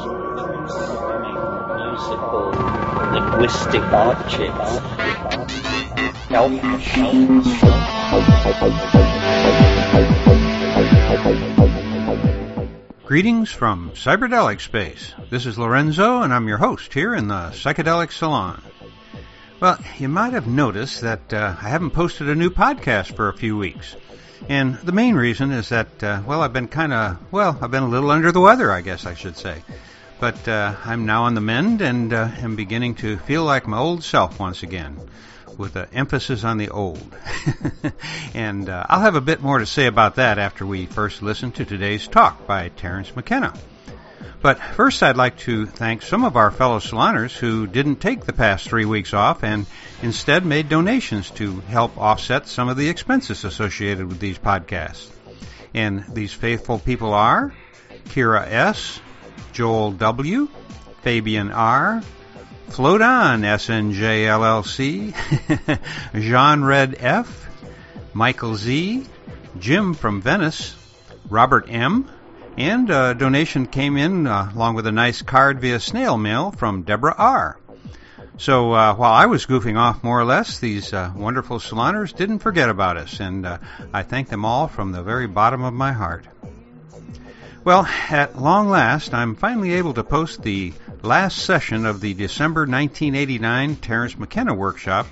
musical, linguistic Greetings from Cyberdelic Space. This is Lorenzo, and I'm your host here in the Psychedelic Salon. Well, you might have noticed that uh, I haven't posted a new podcast for a few weeks. And the main reason is that, uh, well, I've been kind of, well, I've been a little under the weather, I guess I should say. But uh, I'm now on the mend and uh, am beginning to feel like my old self once again, with an emphasis on the old. and uh, I'll have a bit more to say about that after we first listen to today's talk by Terence McKenna. But first, I'd like to thank some of our fellow saloners who didn't take the past three weeks off and instead made donations to help offset some of the expenses associated with these podcasts. And these faithful people are Kira S., Joel W., Fabian R., Float On SNJ LLC, Jean Red F., Michael Z., Jim from Venice, Robert M., and a donation came in uh, along with a nice card via snail mail from Deborah R. So uh, while I was goofing off more or less, these uh, wonderful saloners didn't forget about us, and uh, I thank them all from the very bottom of my heart. Well, at long last, I'm finally able to post the last session of the December 1989 Terence McKenna workshop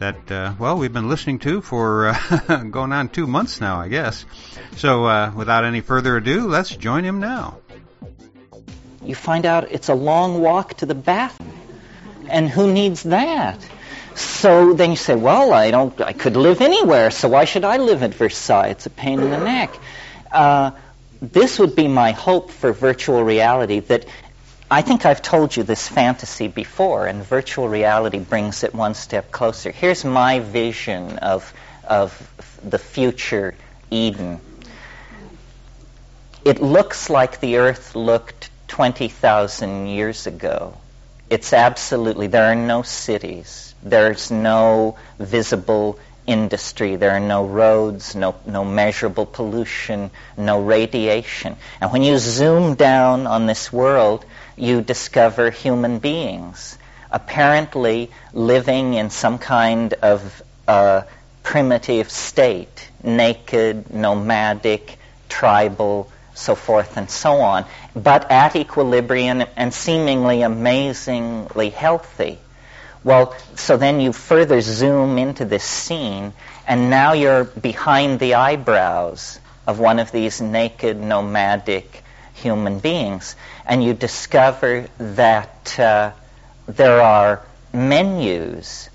that, uh, well, we've been listening to for uh, going on two months now, I guess. So, uh, without any further ado, let's join him now. You find out it's a long walk to the bathroom. And who needs that? So then you say, well, I don't, I could live anywhere, so why should I live at Versailles? It's a pain in the neck. Uh, this would be my hope for virtual reality that I think I've told you this fantasy before, and virtual reality brings it one step closer. Here's my vision of, of the future Eden. It looks like the earth looked 20,000 years ago. It's absolutely, there are no cities, there's no visible industry. There are no roads, no, no measurable pollution, no radiation. And when you zoom down on this world, you discover human beings, apparently living in some kind of uh, primitive state, naked, nomadic, tribal, so forth and so on, but at equilibrium and seemingly amazingly healthy. Well, so then you further zoom into this scene, and now you're behind the eyebrows of one of these naked, nomadic human beings, and you discover that uh, there are menus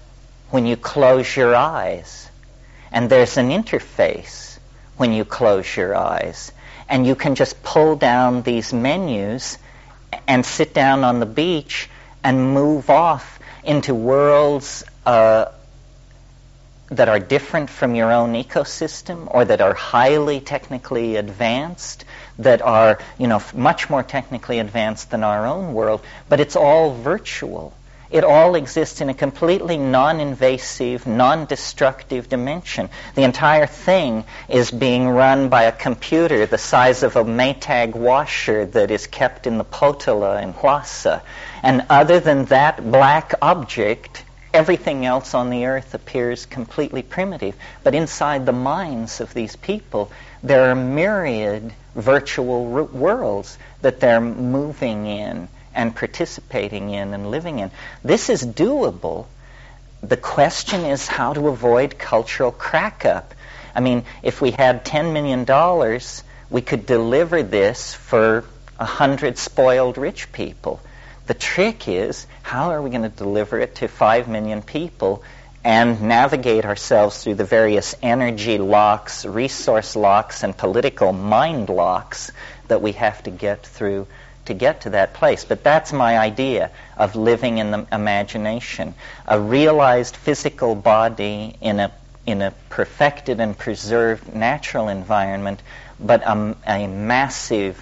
when you close your eyes, and there's an interface when you close your eyes, and you can just pull down these menus and sit down on the beach and move off into worlds uh, that are different from your own ecosystem or that are highly technically advanced, that are, you know, much more technically advanced than our own world, but it's all virtual. It all exists in a completely non-invasive, non-destructive dimension. The entire thing is being run by a computer the size of a Maytag washer that is kept in the Potala in Lhasa. And other than that black object, everything else on the earth appears completely primitive. But inside the minds of these people, there are myriad virtual r- worlds that they're moving in and participating in and living in. This is doable. The question is how to avoid cultural crackup. I mean, if we had $10 million, we could deliver this for a hundred spoiled rich people. The trick is, how are we going to deliver it to 5 million people and navigate ourselves through the various energy locks, resource locks, and political mind locks that we have to get through to get to that place. But that's my idea of living in the imagination. A realized physical body in a, in a perfected and preserved natural environment, but a, a massive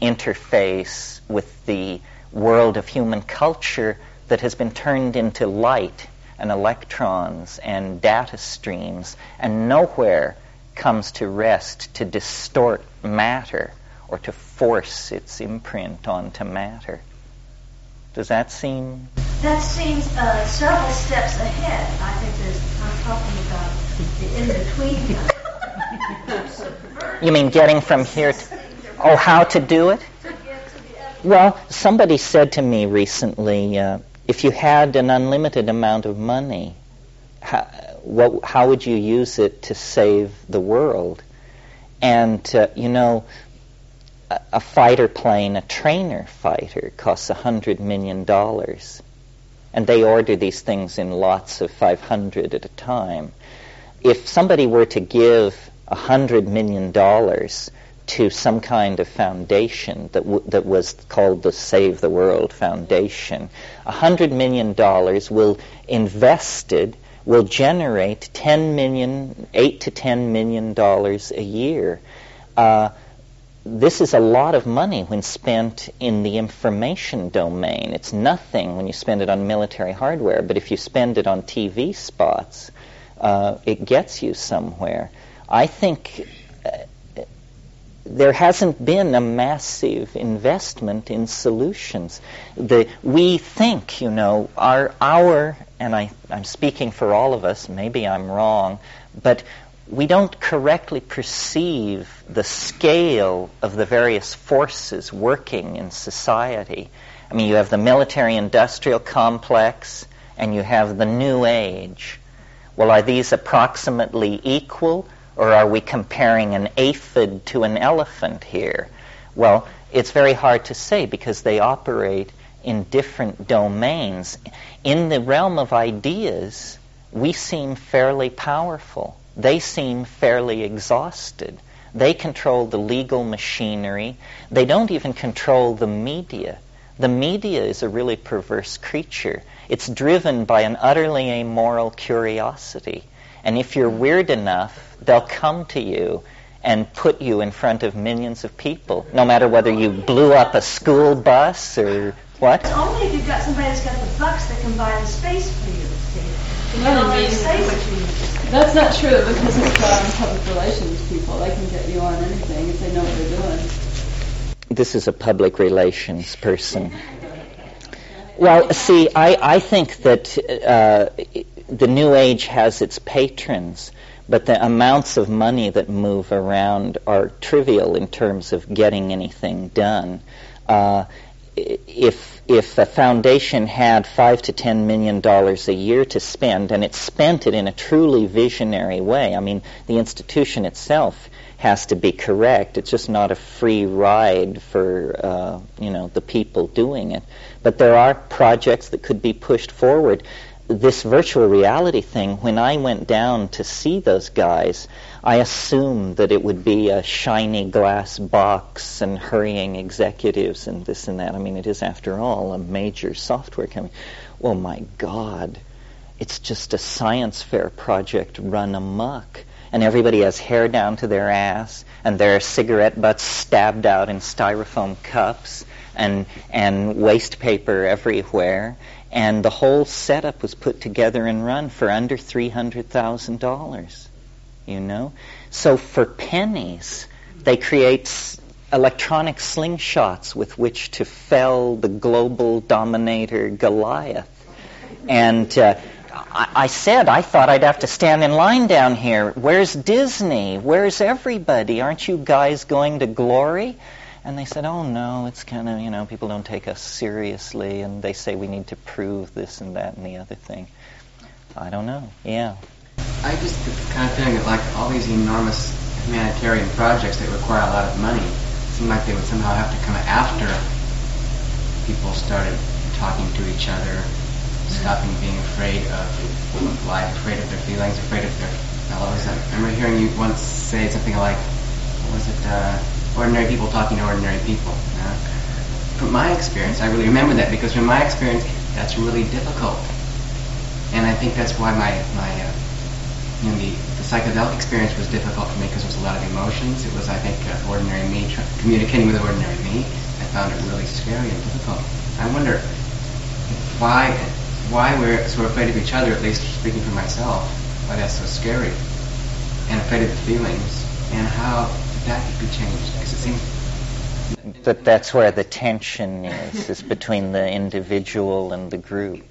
interface with the world of human culture that has been turned into light and electrons and data streams and nowhere comes to rest to distort matter or to force its imprint onto matter. Does that seem? That seems uh, several steps ahead. I think there's, I'm talking about the in-between. you mean getting from here to, oh, how to do it? Well, somebody said to me recently, uh, if you had an unlimited amount of money, how, what, how would you use it to save the world? And, uh, you know, a, a fighter plane, a trainer fighter, costs a $100 million. And they order these things in lots of 500 at a time. If somebody were to give a $100 million to some kind of foundation that, w- that was called the Save the World Foundation, a $100 million will invested will generate 10 million, 8 to 10 million dollars a year. Uh, this is a lot of money when spent in the information domain. It's nothing when you spend it on military hardware, but if you spend it on TV spots, uh, it gets you somewhere. I think there hasn't been a massive investment in solutions. The, we think, you know, our, our and I, I'm speaking for all of us, maybe I'm wrong, but we don't correctly perceive the scale of the various forces working in society. I mean, you have the military industrial complex and you have the new age. Well, are these approximately equal or are we comparing an aphid to an elephant here? Well, it's very hard to say because they operate in different domains. In the realm of ideas, we seem fairly powerful. They seem fairly exhausted. They control the legal machinery. They don't even control the media. The media is a really perverse creature. It's driven by an utterly amoral curiosity. And if you're weird enough, they'll come to you and put you in front of millions of people, no matter whether you blew up a school bus or what? It's only if you've got somebody that's got the bucks that can buy the space for you. See? That's not true because it's um, public relations people. They can get you on anything if they know what they're doing. This is a public relations person. Well, see, I, I think that uh, the New Age has its patrons, but the amounts of money that move around are trivial in terms of getting anything done. Uh, if if a foundation had five to ten million dollars a year to spend and it spent it in a truly visionary way, I mean, the institution itself has to be correct. It's just not a free ride for uh, you know the people doing it. But there are projects that could be pushed forward. This virtual reality thing, when I went down to see those guys, I assumed that it would be a shiny glass box and hurrying executives and this and that. I mean, it is, after all, a major software company. Well, my God, it's just a science fair project run amok. And everybody has hair down to their ass, and their cigarette butts stabbed out in styrofoam cups, and, and waste paper everywhere. And the whole setup was put together and run for under $300,000 you know? So for pennies, they create electronic slingshots with which to fell the global dominator Goliath. And uh, I, I said I thought I'd have to stand in line down here. Where's Disney? Where's everybody? Aren't you guys going to glory? And they said, oh no, it's kind of, you know, people don't take us seriously, and they say we need to prove this and that and the other thing. I don't know. Yeah. I just get the kind of feeling that like all these enormous humanitarian projects that require a lot of money seem like they would somehow have to come after people started talking to each other, stopping being afraid of life, afraid of their feelings, afraid of their fellows. I remember hearing you once say something like, what was it, uh, ordinary people talking to ordinary people. Uh, from my experience, I really remember that because from my experience, that's really difficult. And I think that's why my, my uh, you know, the, the psychedelic experience was difficult for me because there was a lot of emotions. It was, I think, uh, ordinary me tr- communicating with ordinary me. I found it really scary and difficult. I wonder why why we're so afraid of each other. At least speaking for myself, why that's so scary and afraid of the feelings, and how that could be changed. Because it seems But that's where the tension is, is between the individual and the group.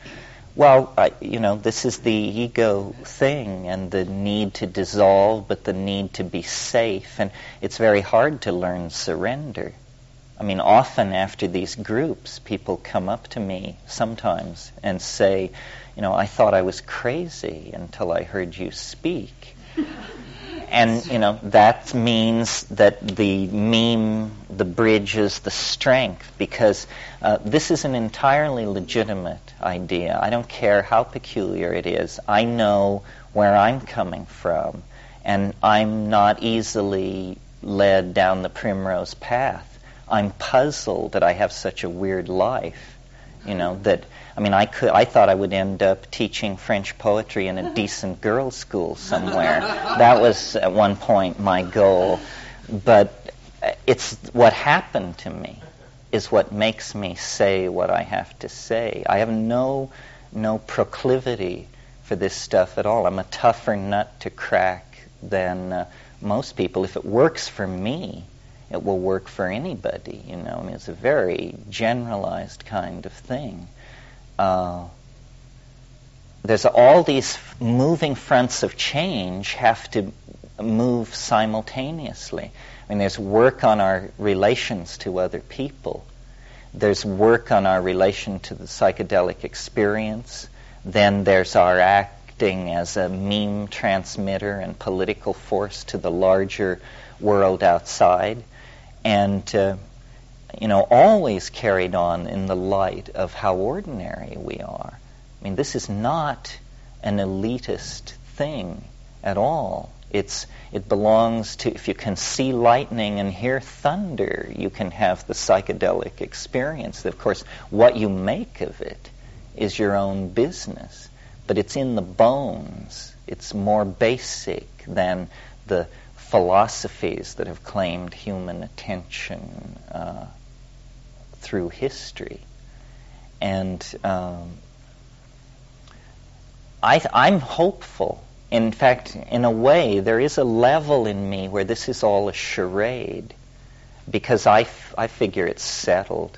Well, I, you know, this is the ego thing and the need to dissolve, but the need to be safe. And it's very hard to learn surrender. I mean, often after these groups, people come up to me sometimes and say, you know, I thought I was crazy until I heard you speak. And, you know, that means that the meme, the bridge is the strength because uh, this is an entirely legitimate idea. I don't care how peculiar it is. I know where I'm coming from, and I'm not easily led down the primrose path. I'm puzzled that I have such a weird life. You know that I mean I could I thought I would end up teaching French poetry in a decent girls' school somewhere. that was at one point my goal, but it's what happened to me is what makes me say what I have to say. I have no no proclivity for this stuff at all. I'm a tougher nut to crack than uh, most people. If it works for me, it will work for anybody. You know, I mean, it's a very generalized kind of thing. Uh, there's all these moving fronts of change have to move simultaneously. I mean, there's work on our relations to other people. There's work on our relation to the psychedelic experience. Then there's our acting as a meme transmitter and political force to the larger world outside. And, uh, you know, always carried on in the light of how ordinary we are. I mean, this is not an elitist thing at all. It's, it belongs to, if you can see lightning and hear thunder, you can have the psychedelic experience. Of course, what you make of it is your own business, but it's in the bones. It's more basic than the philosophies that have claimed human attention uh, through history. And um, I, I'm hopeful in fact, in a way, there is a level in me where this is all a charade because I, f- I figure it's settled.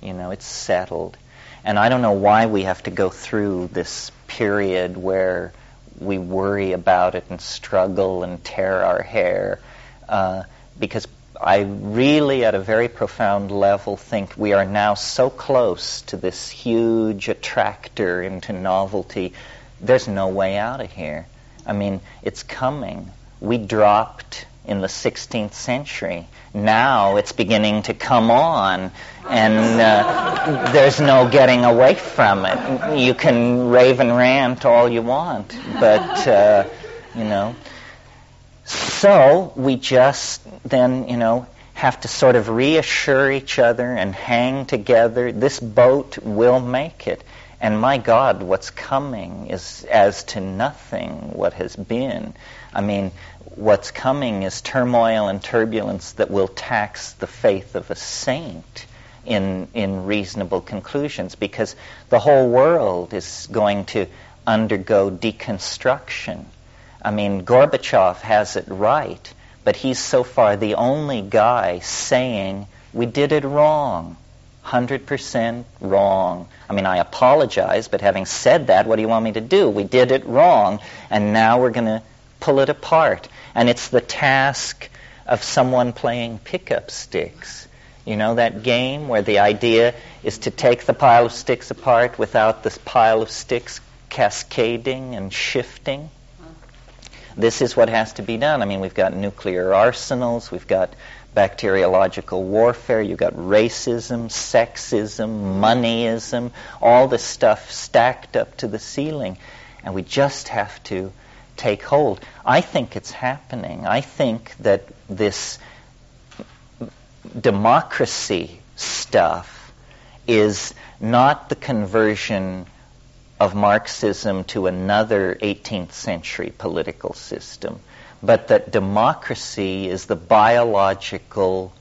You know, it's settled. And I don't know why we have to go through this period where we worry about it and struggle and tear our hair uh, because I really, at a very profound level, think we are now so close to this huge attractor into novelty there's no way out of here. I mean, it's coming. We dropped in the 16th century. Now it's beginning to come on, and uh, there's no getting away from it. You can rave and rant all you want, but, uh, you know. So we just then, you know, have to sort of reassure each other and hang together. This boat will make it. And my God, what's coming is as to nothing what has been. I mean, what's coming is turmoil and turbulence that will tax the faith of a saint in, in reasonable conclusions because the whole world is going to undergo deconstruction. I mean, Gorbachev has it right, but he's so far the only guy saying we did it wrong. 100% wrong. I mean, I apologize, but having said that, what do you want me to do? We did it wrong, and now we're going to pull it apart. And it's the task of someone playing pickup sticks. You know that game where the idea is to take the pile of sticks apart without this pile of sticks cascading and shifting? This is what has to be done. I mean, we've got nuclear arsenals, we've got bacteriological warfare, you've got racism, sexism, moneyism, all this stuff stacked up to the ceiling. And we just have to take hold. I think it's happening. I think that this democracy stuff is not the conversion of Marxism to another 18th century political system but that democracy is the biological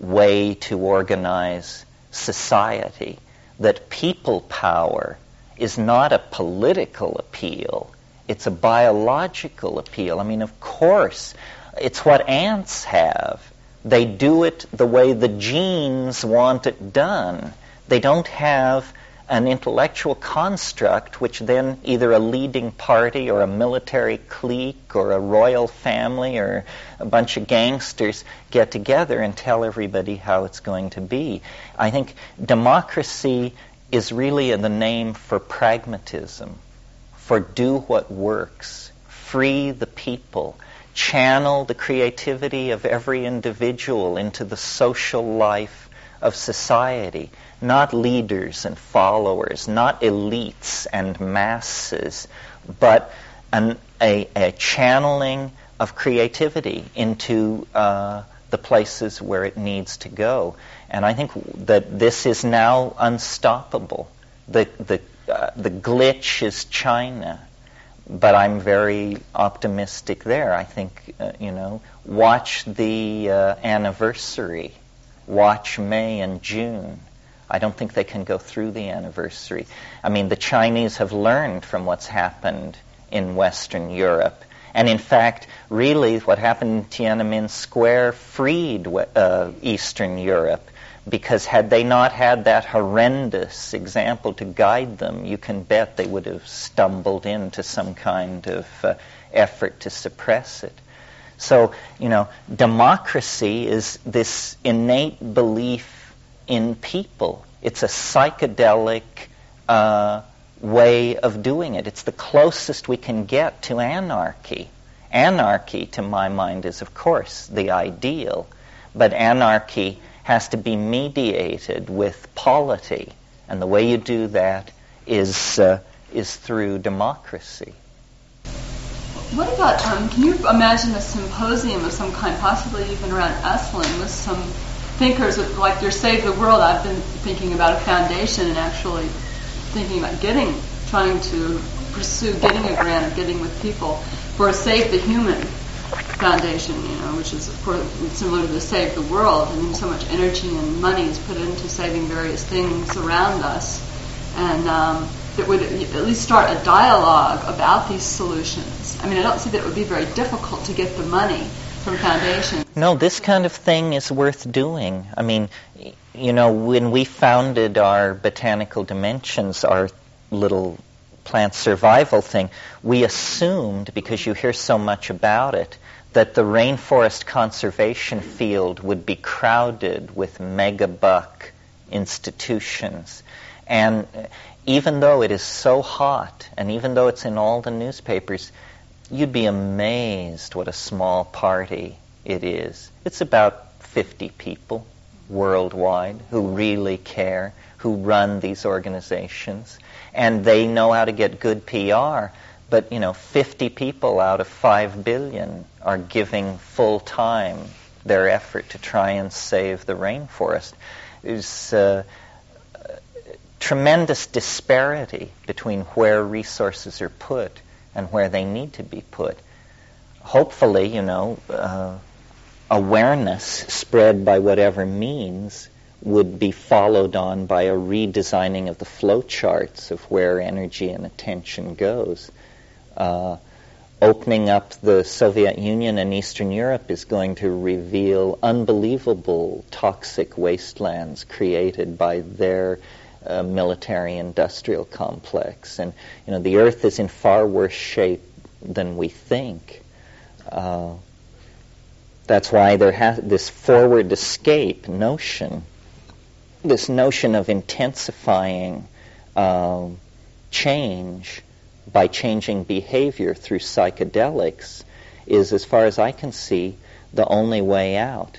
way to organize society, that people power is not a political appeal, it's a biological appeal. I mean, of course, it's what ants have. They do it the way the genes want it done. They don't have an intellectual construct which then either a leading party or a military clique or a royal family or a bunch of gangsters get together and tell everybody how it's going to be. I think democracy is really the name for pragmatism, for do what works, free the people, channel the creativity of every individual into the social life of society not leaders and followers, not elites and masses, but an, a, a, channeling of creativity into uh, the places where it needs to go. And I think that this is now unstoppable. The, the, uh, the glitch is China, but I'm very optimistic there. I think, uh, you know, watch the uh, anniversary, watch May and June I don't think they can go through the anniversary. I mean, the Chinese have learned from what's happened in Western Europe. And in fact, really, what happened in Tiananmen Square freed uh, Eastern Europe because had they not had that horrendous example to guide them, you can bet they would have stumbled into some kind of uh, effort to suppress it. So, you know, democracy is this innate belief in people. It's a psychedelic uh, way of doing it. It's the closest we can get to anarchy. Anarchy, to my mind, is, of course, the ideal, but anarchy has to be mediated with polity, and the way you do that is, uh, is through democracy. What about, um, can you imagine a symposium of some kind, possibly even around Esalen, with some thinkers like your Save the World, I've been thinking about a foundation and actually thinking about getting, trying to pursue getting a grant or getting with people for Save the Human foundation, you know, which is of course similar to the Save the World. I mean, so much energy and money is put into saving various things around us, and um, that would at least start a dialogue about these solutions. I mean, I don't see that it would be very difficult to get the money from foundations. No, this kind of thing is worth doing. I mean, you know, when we founded our botanical dimensions, our little plant survival thing, we assumed, because you hear so much about it, that the rainforest conservation field would be crowded with mega buck institutions. And even though it is so hot, and even though it's in all the newspapers, you'd be amazed what a small party it is. It's about 50 people worldwide who really care, who run these organizations, and they know how to get good PR. But you know, 50 people out of 5 billion are giving full time their effort to try and save the rainforest. There's uh, tremendous disparity between where resources are put and where they need to be put. Hopefully, you know, uh, awareness spread by whatever means would be followed on by a redesigning of the flowcharts of where energy and attention goes. Uh, opening up the Soviet Union and Eastern Europe is going to reveal unbelievable toxic wastelands created by their uh, military industrial complex. And, you know, the Earth is in far worse shape than we think. Uh, that's why there has this forward escape notion, this notion of intensifying uh, change by changing behavior through psychedelics is, as far as I can see, the only way out.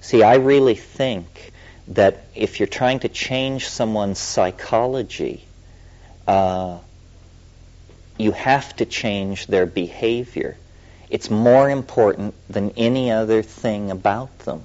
See, I really think that if you're trying to change someone's psychology, uh, you have to change their behavior. It's more important than any other thing about them.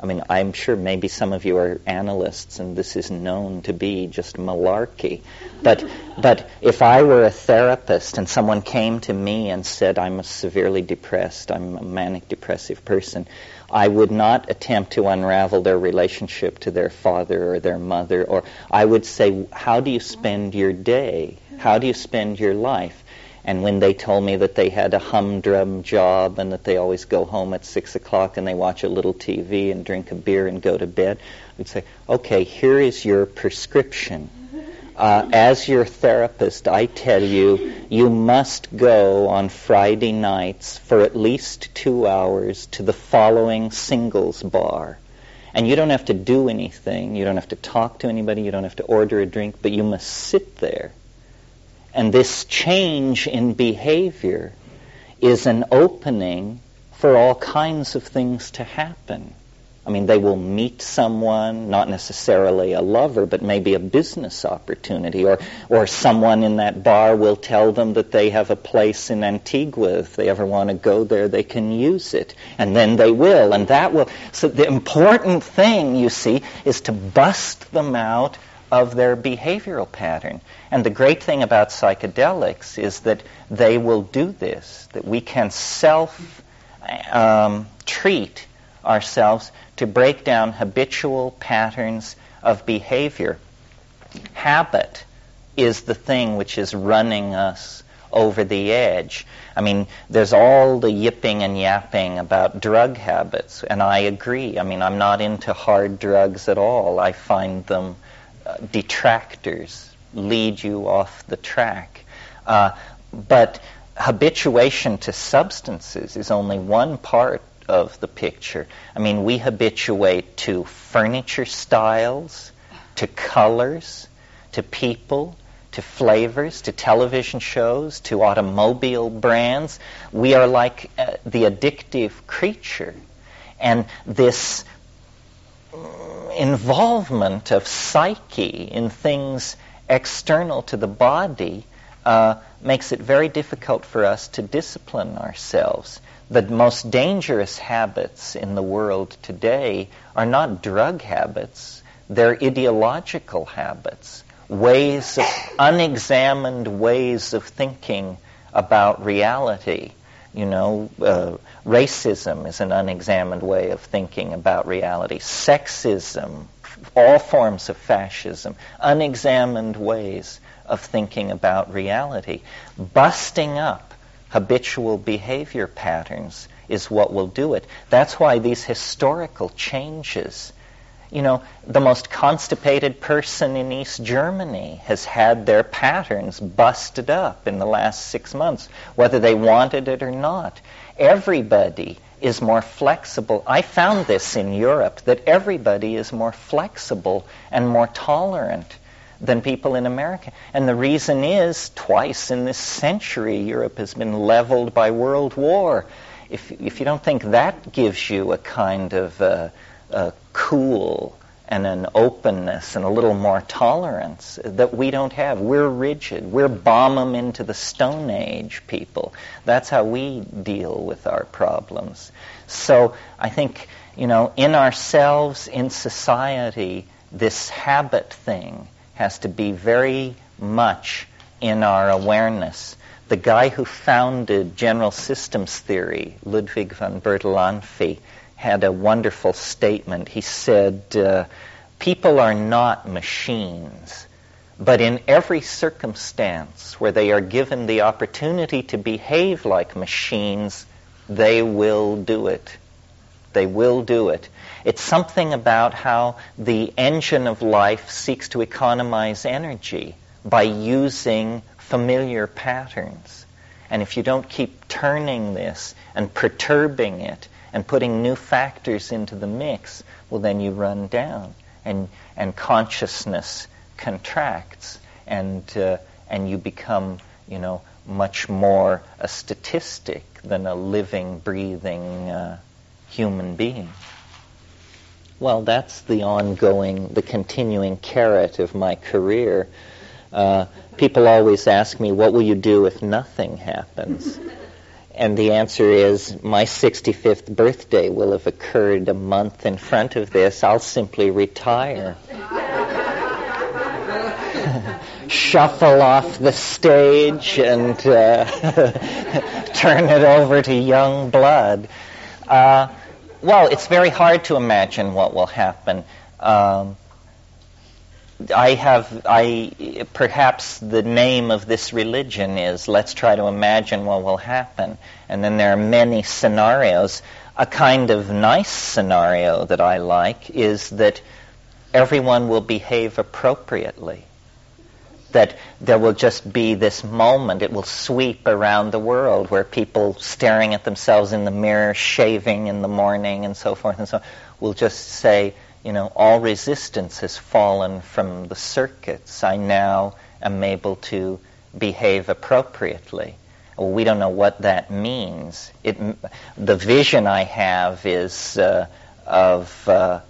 I mean, I'm sure maybe some of you are analysts and this is known to be just malarkey. But, but if I were a therapist and someone came to me and said, I'm a severely depressed, I'm a manic depressive person, I would not attempt to unravel their relationship to their father or their mother, or I would say, How do you spend your day? How do you spend your life? And when they told me that they had a humdrum job and that they always go home at six o'clock and they watch a little TV and drink a beer and go to bed, I'd say, okay, here is your prescription. Uh, as your therapist, I tell you, you must go on Friday nights for at least two hours to the following singles bar. And you don't have to do anything. You don't have to talk to anybody. You don't have to order a drink, but you must sit there. And this change in behavior is an opening for all kinds of things to happen. I mean, they will meet someone, not necessarily a lover, but maybe a business opportunity, or, or someone in that bar will tell them that they have a place in Antigua. If they ever want to go there, they can use it. And then they will, and that will. So the important thing, you see, is to bust them out of their behavioral pattern. And the great thing about psychedelics is that they will do this, that we can self um, treat ourselves to break down habitual patterns of behavior. Habit is the thing which is running us over the edge. I mean, there's all the yipping and yapping about drug habits, and I agree. I mean, I'm not into hard drugs at all. I find them detractors, lead you off the track. Uh, but habituation to substances is only one part of the picture. I mean, we habituate to furniture styles, to colors, to people, to flavors, to television shows, to automobile brands. We are like uh, the addictive creature. And this involvement of psyche in things external to the body uh, makes it very difficult for us to discipline ourselves. The most dangerous habits in the world today are not drug habits, they're ideological habits, ways of unexamined ways of thinking about reality. You know, uh, racism is an unexamined way of thinking about reality. Sexism, all forms of fascism, unexamined ways of thinking about reality. Busting up habitual behavior patterns is what will do it. That's why these historical changes, you know, the most constipated person in East Germany has had their patterns busted up in the last six months, whether they wanted it or not. Everybody is more flexible. I found this in Europe, that everybody is more flexible and more tolerant than people in America. And the reason is, twice in this century, Europe has been leveled by World War. If, if you don't think that gives you a kind of uh, a cool and an openness and a little more tolerance that we don't have. We're rigid. We're bomb them into the Stone Age people. That's how we deal with our problems. So I think, you know, in ourselves, in society, this habit thing has to be very much in our awareness. The guy who founded general systems theory, Ludwig von Bertalanffy, had a wonderful statement. He said, uh, People are not machines, but in every circumstance where they are given the opportunity to behave like machines, they will do it. They will do it. It's something about how the engine of life seeks to economize energy by using familiar patterns. And if you don't keep turning this and perturbing it and putting new factors into the mix, well, then you run down and, and consciousness contracts and, uh, and you become, you know, much more a statistic than a living, breathing uh, human being. Well, that's the ongoing, the continuing carrot of my career. Uh, people always ask me, what will you do if nothing happens? And the answer is, my 65th birthday will have occurred a month in front of this. I'll simply retire. Shuffle off the stage and uh, turn it over to young blood. Uh, well, it's very hard to imagine what will happen. Um, I have, I, perhaps the name of this religion is let's try to imagine what will happen. And then there are many scenarios. A kind of nice scenario that I like is that everyone will behave appropriately. That there will just be this moment, it will sweep around the world where people staring at themselves in the mirror, shaving in the morning, and so forth and so on, will just say, you know, all resistance has fallen from the circuits. I now am able to behave appropriately. We don't know what that means. It, the vision I have is uh, of uh,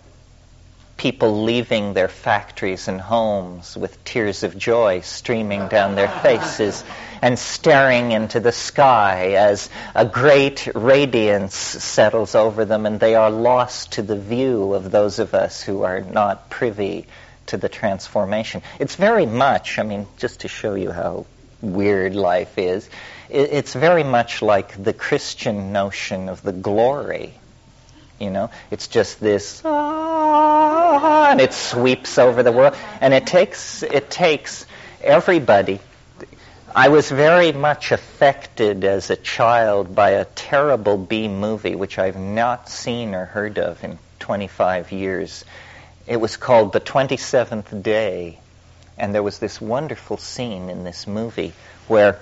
people leaving their factories and homes with tears of joy streaming down their faces and staring into the sky as a great radiance settles over them and they are lost to the view of those of us who are not privy to the transformation. It's very much, I mean, just to show you how weird life is, it's very much like the Christian notion of the glory you know, it's just this, ah, and it sweeps over the world, and it takes it takes everybody. I was very much affected as a child by a terrible B movie, which I've not seen or heard of in 25 years. It was called The 27th Day, and there was this wonderful scene in this movie where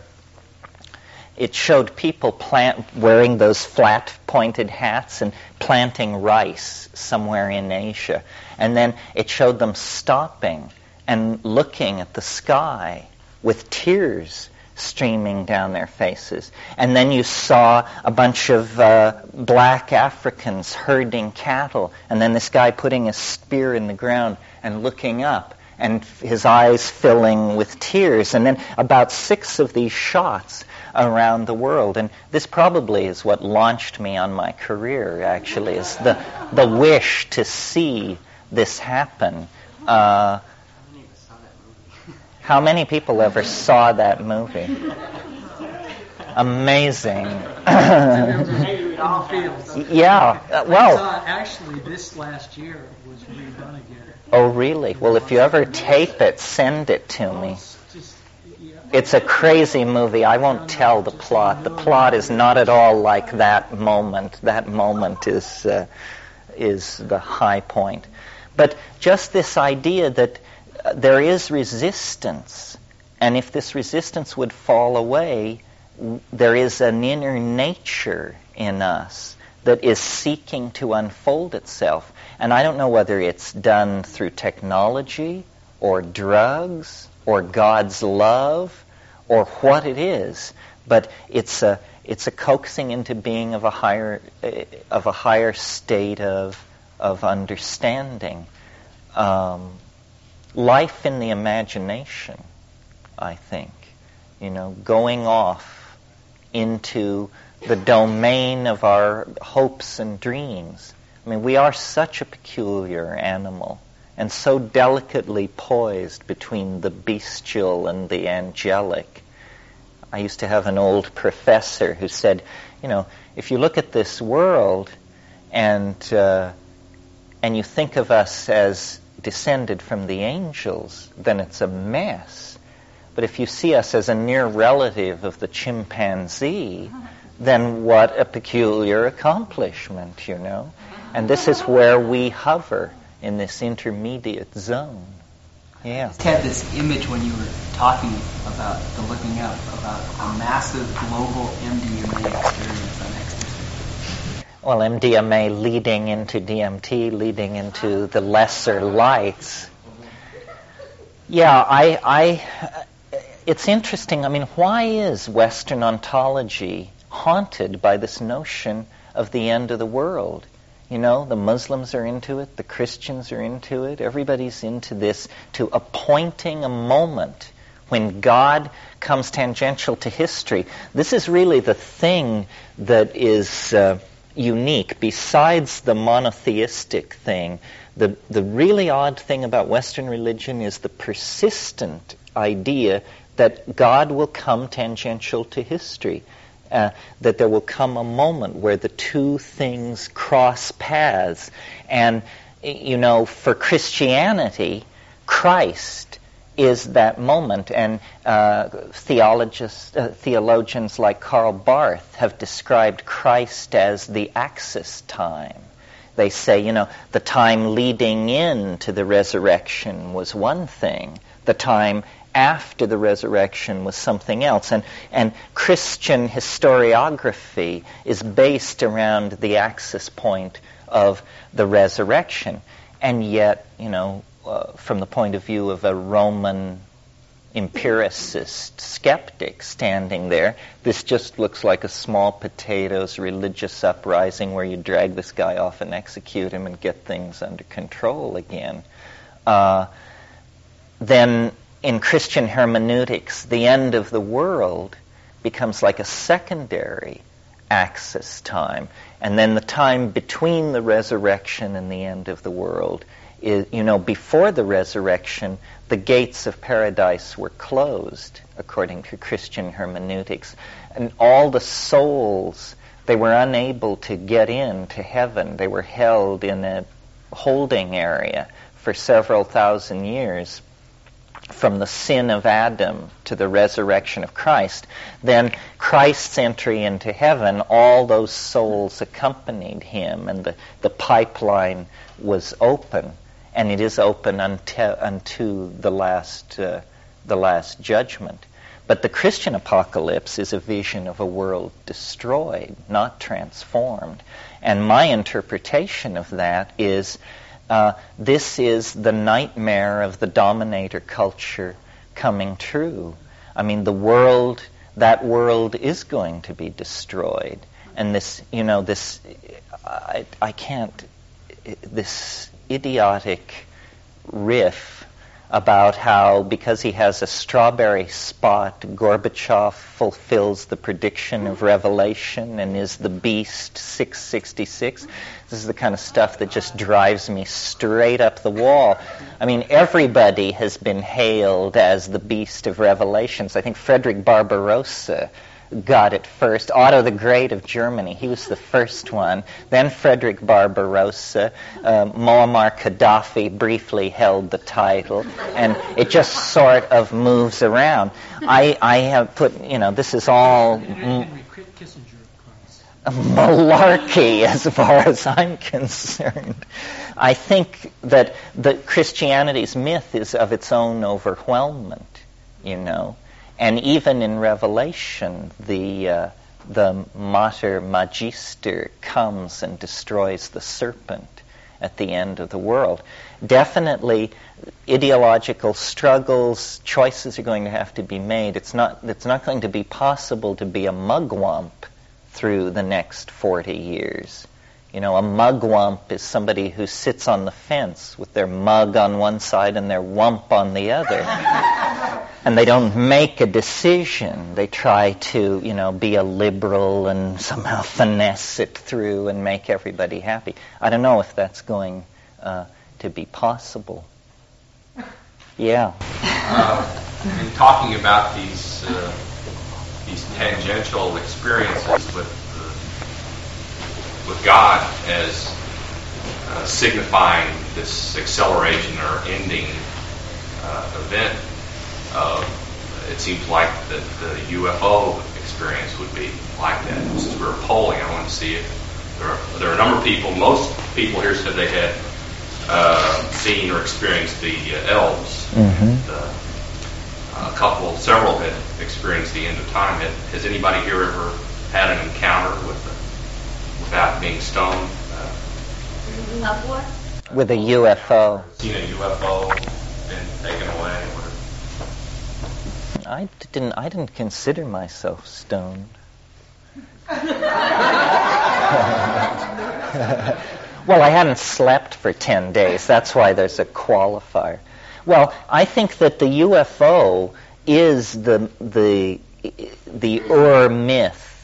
it showed people plant, wearing those flat pointed hats and planting rice somewhere in Asia. And then it showed them stopping and looking at the sky with tears streaming down their faces. And then you saw a bunch of uh, black Africans herding cattle, and then this guy putting a spear in the ground and looking up, and his eyes filling with tears. And then about six of these shots around the world. And this probably is what launched me on my career, actually, is the, the wish to see this happen. Uh, how many people ever saw that movie? Amazing. yeah. Well. Actually, this last year was redone again. Oh, really? Well, if you ever tape it, send it to me. It's a crazy movie. I won't tell the plot. The plot is not at all like that moment. That moment is uh, is the high point. But just this idea that there is resistance, and if this resistance would fall away, there is an inner nature in us that is seeking to unfold itself. And I don't know whether it's done through technology or drugs or God's love or what it is, but it's a it's a coaxing into being of a higher of a higher state of of understanding. Um, life in the imagination, I think, you know, going off into the domain of our hopes and dreams. I mean, we are such a peculiar animal and so delicately poised between the bestial and the angelic. I used to have an old professor who said, you know, if you look at this world and uh, and you think of us as descended from the angels, then it's a mess. But if you see us as a near relative of the chimpanzee, then what a peculiar accomplishment, you know? And this is where we hover in this intermediate zone. Yeah. I had this image when you were talking about the looking up about a massive global MDMA experience. Well, MDMA leading into DMT, leading into the lesser lights. Yeah, I, I, it's interesting. I mean, why is Western ontology haunted by this notion of the end of the world? You know, the Muslims are into it, the Christians are into it, everybody's into this to appointing a moment when God comes tangential to history. This is really the thing that is uh, unique, besides the monotheistic thing. The, the really odd thing about Western religion is the persistent idea that God will come tangential to history uh, that there will come a moment where the two things cross paths. And, you know, for Christianity, Christ is that moment. And uh, theologists, uh, theologians like Karl Barth have described Christ as the axis time. They say, you know, the time leading in to the resurrection was one thing. The time after the resurrection was something else. And, and Christian historiography is based around the axis point of the resurrection. And yet, you know, uh, from the point of view of a Roman empiricist skeptic standing there, this just looks like a small potatoes religious uprising where you drag this guy off and execute him and get things under control again. Uh, then in Christian hermeneutics, the end of the world becomes like a secondary axis time. And then the time between the resurrection and the end of the world is, you know, before the resurrection, the gates of paradise were closed, according to Christian hermeneutics. And all the souls, they were unable to get into heaven. They were held in a holding area for several thousand years from the sin of Adam to the resurrection of Christ, then Christ's entry into heaven, all those souls accompanied him, and the, the pipeline was open, and it is open unto, unto the last uh, the last judgment. But the Christian apocalypse is a vision of a world destroyed, not transformed. And my interpretation of that is uh, this is the nightmare of the dominator culture coming true. I mean, the world, that world is going to be destroyed. And this, you know, this, I, I can't, this idiotic riff about how because he has a strawberry spot, Gorbachev fulfills the prediction of Revelation and is the beast 666. This is the kind of stuff that just drives me straight up the wall. I mean, everybody has been hailed as the beast of Revelations. I think Frederick Barbarossa got it first. Otto the Great of Germany, he was the first one. Then Frederick Barbarossa, uh, Muammar Gaddafi briefly held the title, and it just sort of moves around. I, I have put, you know, this is all m- malarkey as far as I'm concerned. I think that the Christianity's myth is of its own overwhelmment, you know. And even in Revelation, the, uh, the Mater Magister comes and destroys the serpent at the end of the world. Definitely, ideological struggles, choices are going to have to be made. It's not, it's not going to be possible to be a mugwump through the next 40 years. You know, a mugwump is somebody who sits on the fence with their mug on one side and their wump on the other. and they don't make a decision. They try to, you know, be a liberal and somehow finesse it through and make everybody happy. I don't know if that's going uh, to be possible. Yeah. Uh, in talking about these uh, these tangential experiences with with God as uh, signifying this acceleration or ending uh, event, uh, it seems like that the UFO experience would be like that. Since we're polling, I want to see if there are, there are a number of people. Most people here said they had uh, seen or experienced the uh, elves. Mm-hmm. a couple, several had experienced the end of time. Has anybody here ever had an encounter with the without being stoned. Uh, With a UFO. Seen a UFO, been taken away. I didn't. I didn't consider myself stoned. well, I hadn't slept for ten days. That's why there's a qualifier. Well, I think that the UFO is the the the Ur myth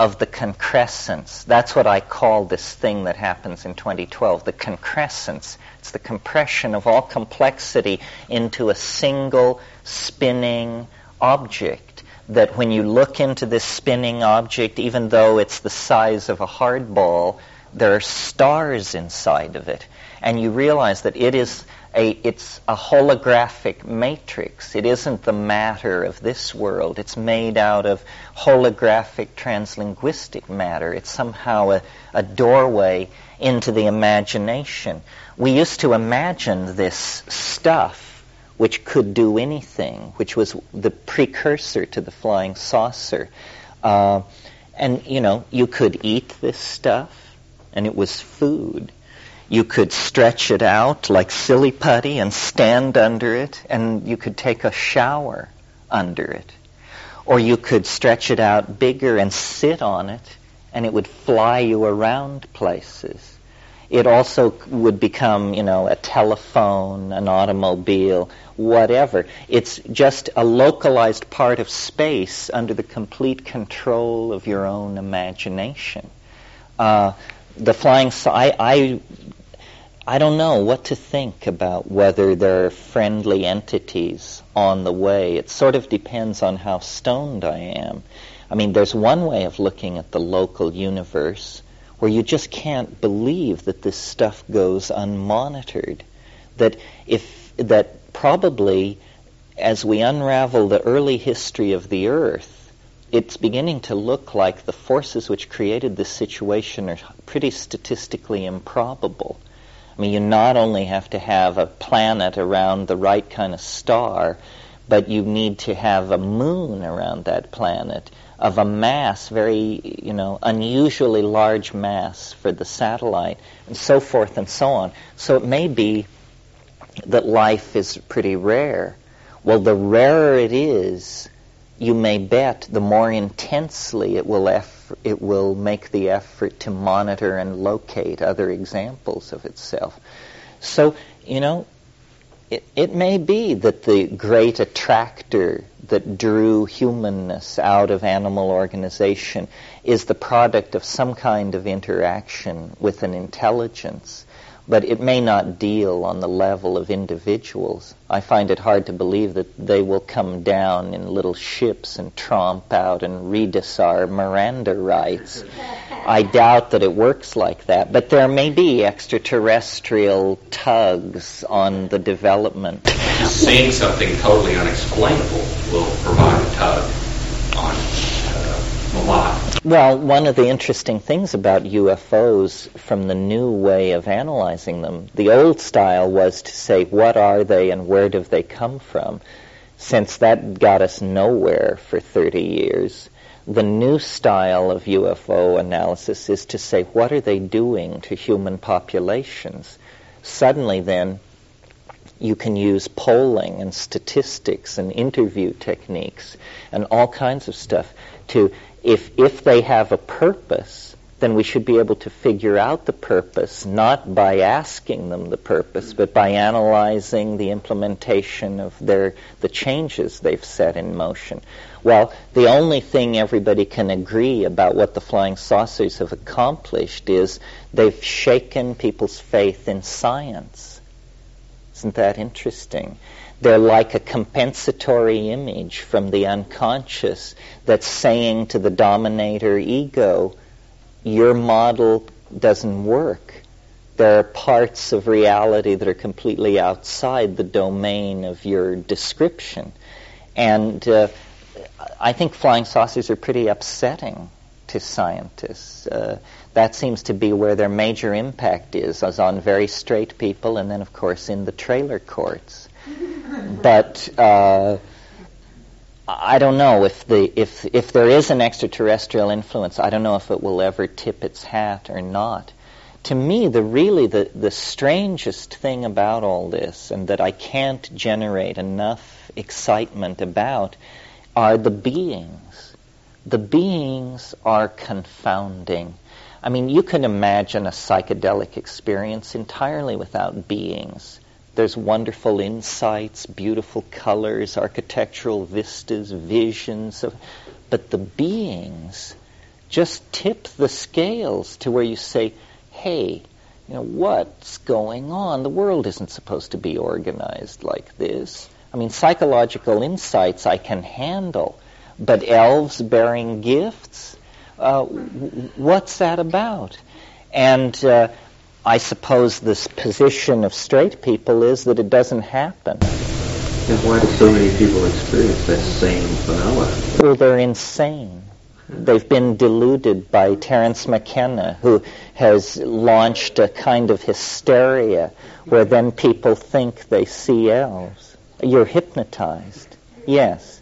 of the concrescence. That's what I call this thing that happens in 2012, the concrescence. It's the compression of all complexity into a single spinning object. That when you look into this spinning object, even though it's the size of a hard ball, there are stars inside of it. And you realize that it is a, it's a holographic matrix. It isn't the matter of this world. It's made out of holographic translinguistic matter. It's somehow a, a doorway into the imagination. We used to imagine this stuff which could do anything, which was the precursor to the flying saucer. Uh, and, you know, you could eat this stuff, and it was food. You could stretch it out like silly putty and stand under it, and you could take a shower under it. Or you could stretch it out bigger and sit on it, and it would fly you around places. It also would become, you know, a telephone, an automobile, whatever. It's just a localized part of space under the complete control of your own imagination. Uh, the flying, I, I, I don't know what to think about whether there are friendly entities on the way. It sort of depends on how stoned I am. I mean, there's one way of looking at the local universe where you just can't believe that this stuff goes unmonitored. That if that probably as we unravel the early history of the earth, it's beginning to look like the forces which created this situation are pretty statistically improbable. I mean, you not only have to have a planet around the right kind of star, but you need to have a moon around that planet of a mass, very, you know, unusually large mass for the satellite, and so forth and so on. So it may be that life is pretty rare. Well, the rarer it is, you may bet the more intensely it will it will make the effort to monitor and locate other examples of itself. So, you know, it, it may be that the great attractor that drew humanness out of animal organization is the product of some kind of interaction with an intelligence but it may not deal on the level of individuals. I find it hard to believe that they will come down in little ships and tromp out and read us our Miranda rights. I doubt that it works like that, but there may be extraterrestrial tugs on the development. Seeing something totally unexplainable will provide a tug. Well, one of the interesting things about UFOs from the new way of analyzing them, the old style was to say, what are they and where do they come from? Since that got us nowhere for 30 years, the new style of UFO analysis is to say, what are they doing to human populations? Suddenly, then, you can use polling and statistics and interview techniques and all kinds of stuff to if, if they have a purpose, then we should be able to figure out the purpose, not by asking them the purpose, but by analyzing the implementation of their, the changes they've set in motion. Well, the only thing everybody can agree about what the flying saucers have accomplished is they've shaken people's faith in science. Isn't that interesting? They're like a compensatory image from the unconscious that's saying to the dominator ego, your model doesn't work. There are parts of reality that are completely outside the domain of your description. And uh, I think flying saucers are pretty upsetting to scientists. Uh, that seems to be where their major impact is, as on very straight people, and then, of course, in the trailer courts but uh, I don't know if the if if there is an extraterrestrial influence. I don't know if it will ever tip its hat or not. To me, the really the the strangest thing about all this, and that I can't generate enough excitement about, are the beings. The beings are confounding. I mean, you can imagine a psychedelic experience entirely without beings. There's wonderful insights, beautiful colors, architectural vistas, visions of, but the beings just tip the scales to where you say, hey, you know, what's going on? The world isn't supposed to be organized like this. I mean, psychological insights I can handle, but elves bearing gifts, uh, what's that about? And uh, I suppose this position of straight people is that it doesn't happen. And why do so many people experience that same phenomenon? Well, they're insane. They've been deluded by Terence McKenna, who has launched a kind of hysteria where then people think they see elves. You're hypnotized. Yes.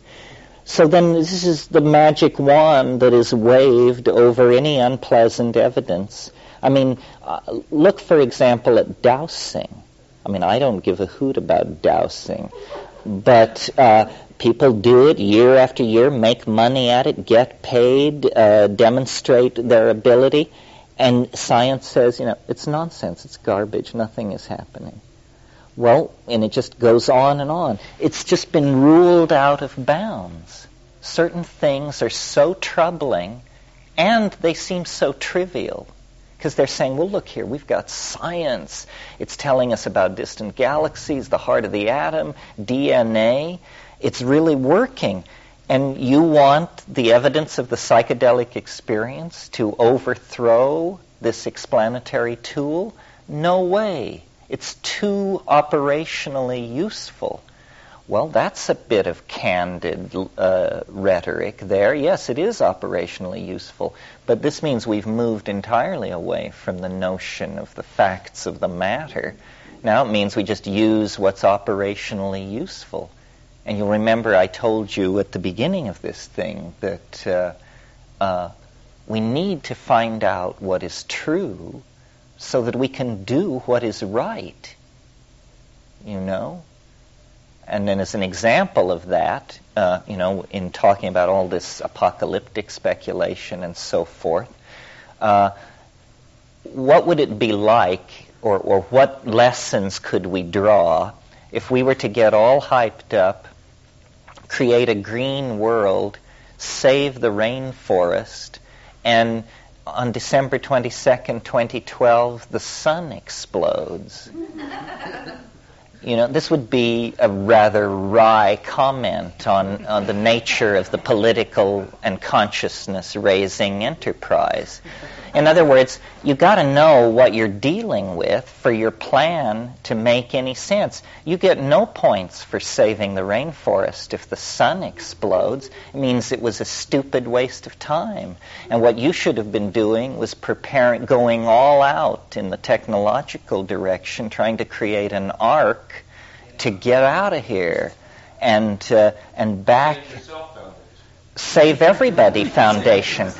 So then this is the magic wand that is waved over any unpleasant evidence. I mean, uh, look, for example, at dowsing. I mean, I don't give a hoot about dowsing, but uh, people do it year after year, make money at it, get paid, uh, demonstrate their ability, and science says, you know, it's nonsense, it's garbage, nothing is happening. Well, and it just goes on and on. It's just been ruled out of bounds. Certain things are so troubling and they seem so trivial because they're saying, well, look here, we've got science. It's telling us about distant galaxies, the heart of the atom, DNA. It's really working. And you want the evidence of the psychedelic experience to overthrow this explanatory tool? No way. It's too operationally useful. Well, that's a bit of candid uh, rhetoric there. Yes, it is operationally useful, but this means we've moved entirely away from the notion of the facts of the matter. Now it means we just use what's operationally useful. And you'll remember I told you at the beginning of this thing that uh, uh, we need to find out what is true so that we can do what is right. You know? And then, as an example of that, uh, you know, in talking about all this apocalyptic speculation and so forth, uh, what would it be like, or, or what lessons could we draw if we were to get all hyped up, create a green world, save the rainforest, and on December 22nd, 2012, the sun explodes? You know, this would be a rather wry comment on, on the nature of the political and consciousness raising enterprise. In other words, you got to know what you're dealing with for your plan to make any sense. You get no points for saving the rainforest if the sun explodes. It means it was a stupid waste of time. And what you should have been doing was preparing, going all out in the technological direction, trying to create an ark to get out of here and uh, and back. Save Everybody Foundation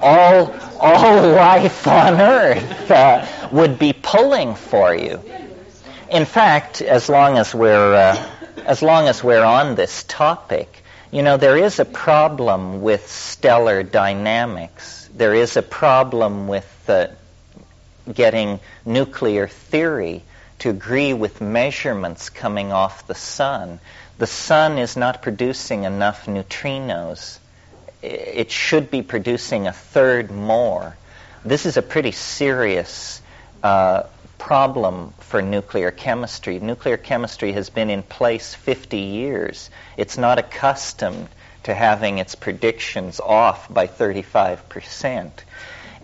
all, all life on earth uh, would be pulling for you. In fact, as long as we're, uh, as long as we're on this topic, you know, there is a problem with stellar dynamics. There is a problem with uh, getting nuclear theory to agree with measurements coming off the sun. The sun is not producing enough neutrinos it should be producing a third more. This is a pretty serious uh, problem for nuclear chemistry. Nuclear chemistry has been in place 50 years. It's not accustomed to having its predictions off by 35%.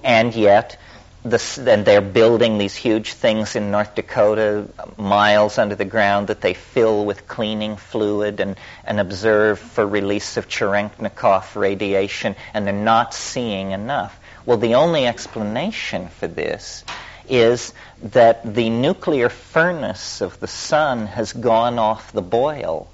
And yet, the, and they're building these huge things in North Dakota, miles under the ground, that they fill with cleaning fluid and, and observe for release of Cherenkov radiation, and they're not seeing enough. Well, the only explanation for this is that the nuclear furnace of the sun has gone off the boil,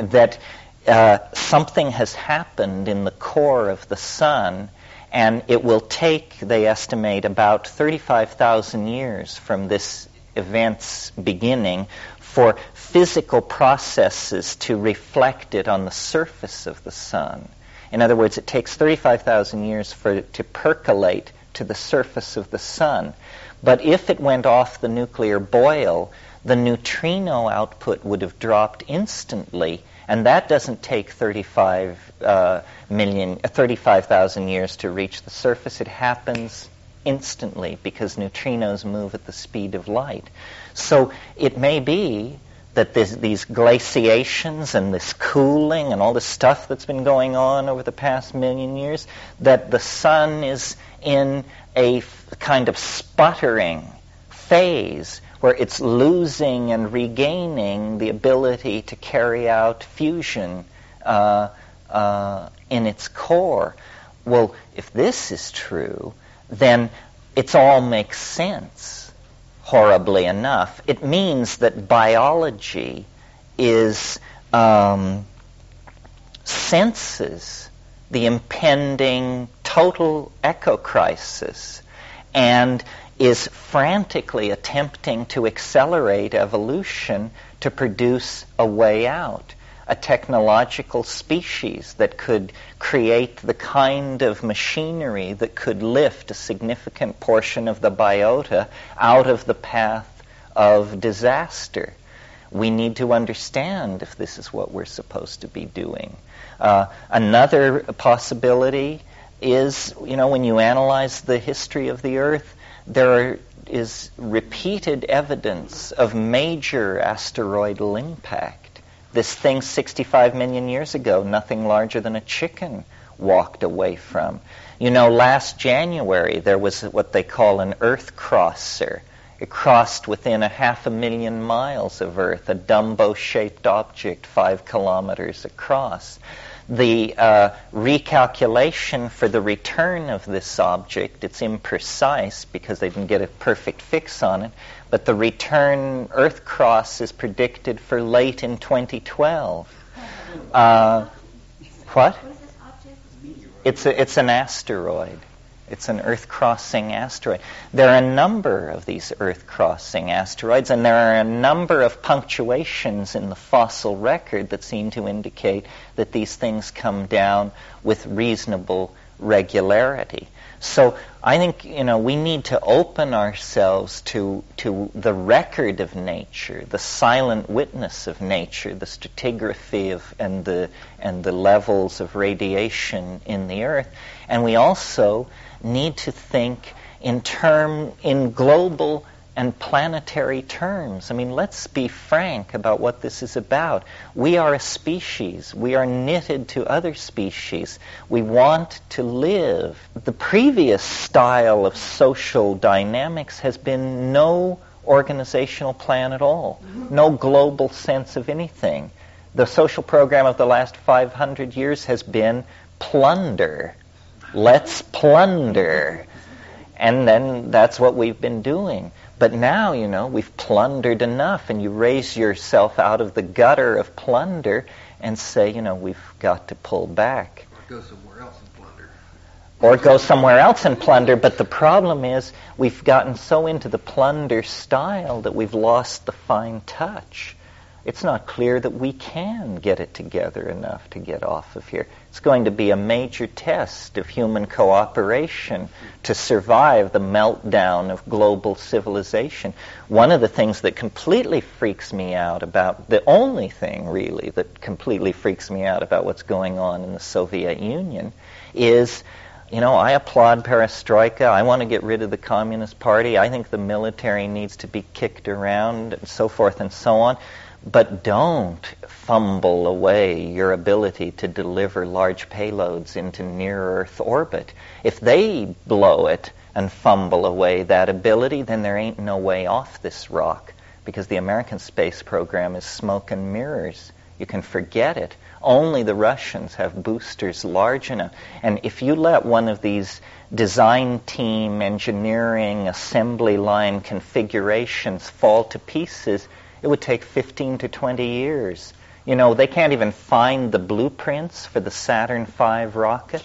that uh, something has happened in the core of the sun and it will take, they estimate, about 35,000 years from this event's beginning for physical processes to reflect it on the surface of the sun. In other words, it takes 35,000 years for it to percolate to the surface of the sun. But if it went off the nuclear boil, the neutrino output would have dropped instantly and that doesn't take 35 uh, million, uh, 35,000 years to reach the surface. It happens instantly because neutrinos move at the speed of light. So it may be that this, these glaciations and this cooling and all this stuff that's been going on over the past million years, that the sun is in a f- kind of sputtering phase where it's losing and regaining the ability to carry out fusion uh, uh, in its core. Well, if this is true, then it all makes sense, horribly enough. It means that biology is um, senses the impending total eco crisis and is frantically attempting to accelerate evolution to produce a way out, a technological species that could create the kind of machinery that could lift a significant portion of the biota out of the path of disaster. We need to understand if this is what we're supposed to be doing. Uh, another possibility is, you know, when you analyze the history of the Earth, there is repeated evidence of major asteroidal impact. This thing 65 million years ago, nothing larger than a chicken walked away from. You know, last January there was what they call an Earth crosser. It crossed within a half a million miles of Earth, a Dumbo shaped object five kilometers across the uh, recalculation for the return of this object, it's imprecise because they didn't get a perfect fix on it, but the return Earth cross is predicted for late in 2012. Uh, what? It's, a, it's an asteroid. It's an Earth crossing asteroid. There are a number of these Earth crossing asteroids, and there are a number of punctuations in the fossil record that seem to indicate that these things come down with reasonable regularity. So I think you know we need to open ourselves to to the record of nature, the silent witness of nature, the stratigraphy of and the and the levels of radiation in the earth, and we also need to think in term in global and planetary terms. I mean, let's be frank about what this is about. We are a species. We are knitted to other species. We want to live. The previous style of social dynamics has been no organizational plan at all, no global sense of anything. The social program of the last 500 years has been plunder let's plunder. And then that's what we've been doing. But now, you know, we've plundered enough, and you raise yourself out of the gutter of plunder and say, you know, we've got to pull back. Or go somewhere else and plunder. Or go somewhere else and plunder. But the problem is, we've gotten so into the plunder style that we've lost the fine touch it's not clear that we can get it together enough to get off of here. It's going to be a major test of human cooperation to survive the meltdown of global civilization. One of the things that completely freaks me out about, the only thing really that completely freaks me out about what's going on in the Soviet Union is you know, I applaud perestroika. I want to get rid of the Communist Party. I think the military needs to be kicked around and so forth and so on. But don't fumble away your ability to deliver large payloads into near Earth orbit. If they blow it and fumble away that ability, then there ain't no way off this rock because the American space program is smoke and mirrors. You can forget it. Only the Russians have boosters large enough. And if you let one of these design team, engineering, assembly line configurations fall to pieces, it would take 15 to 20 years. You know, they can't even find the blueprints for the Saturn V rocket.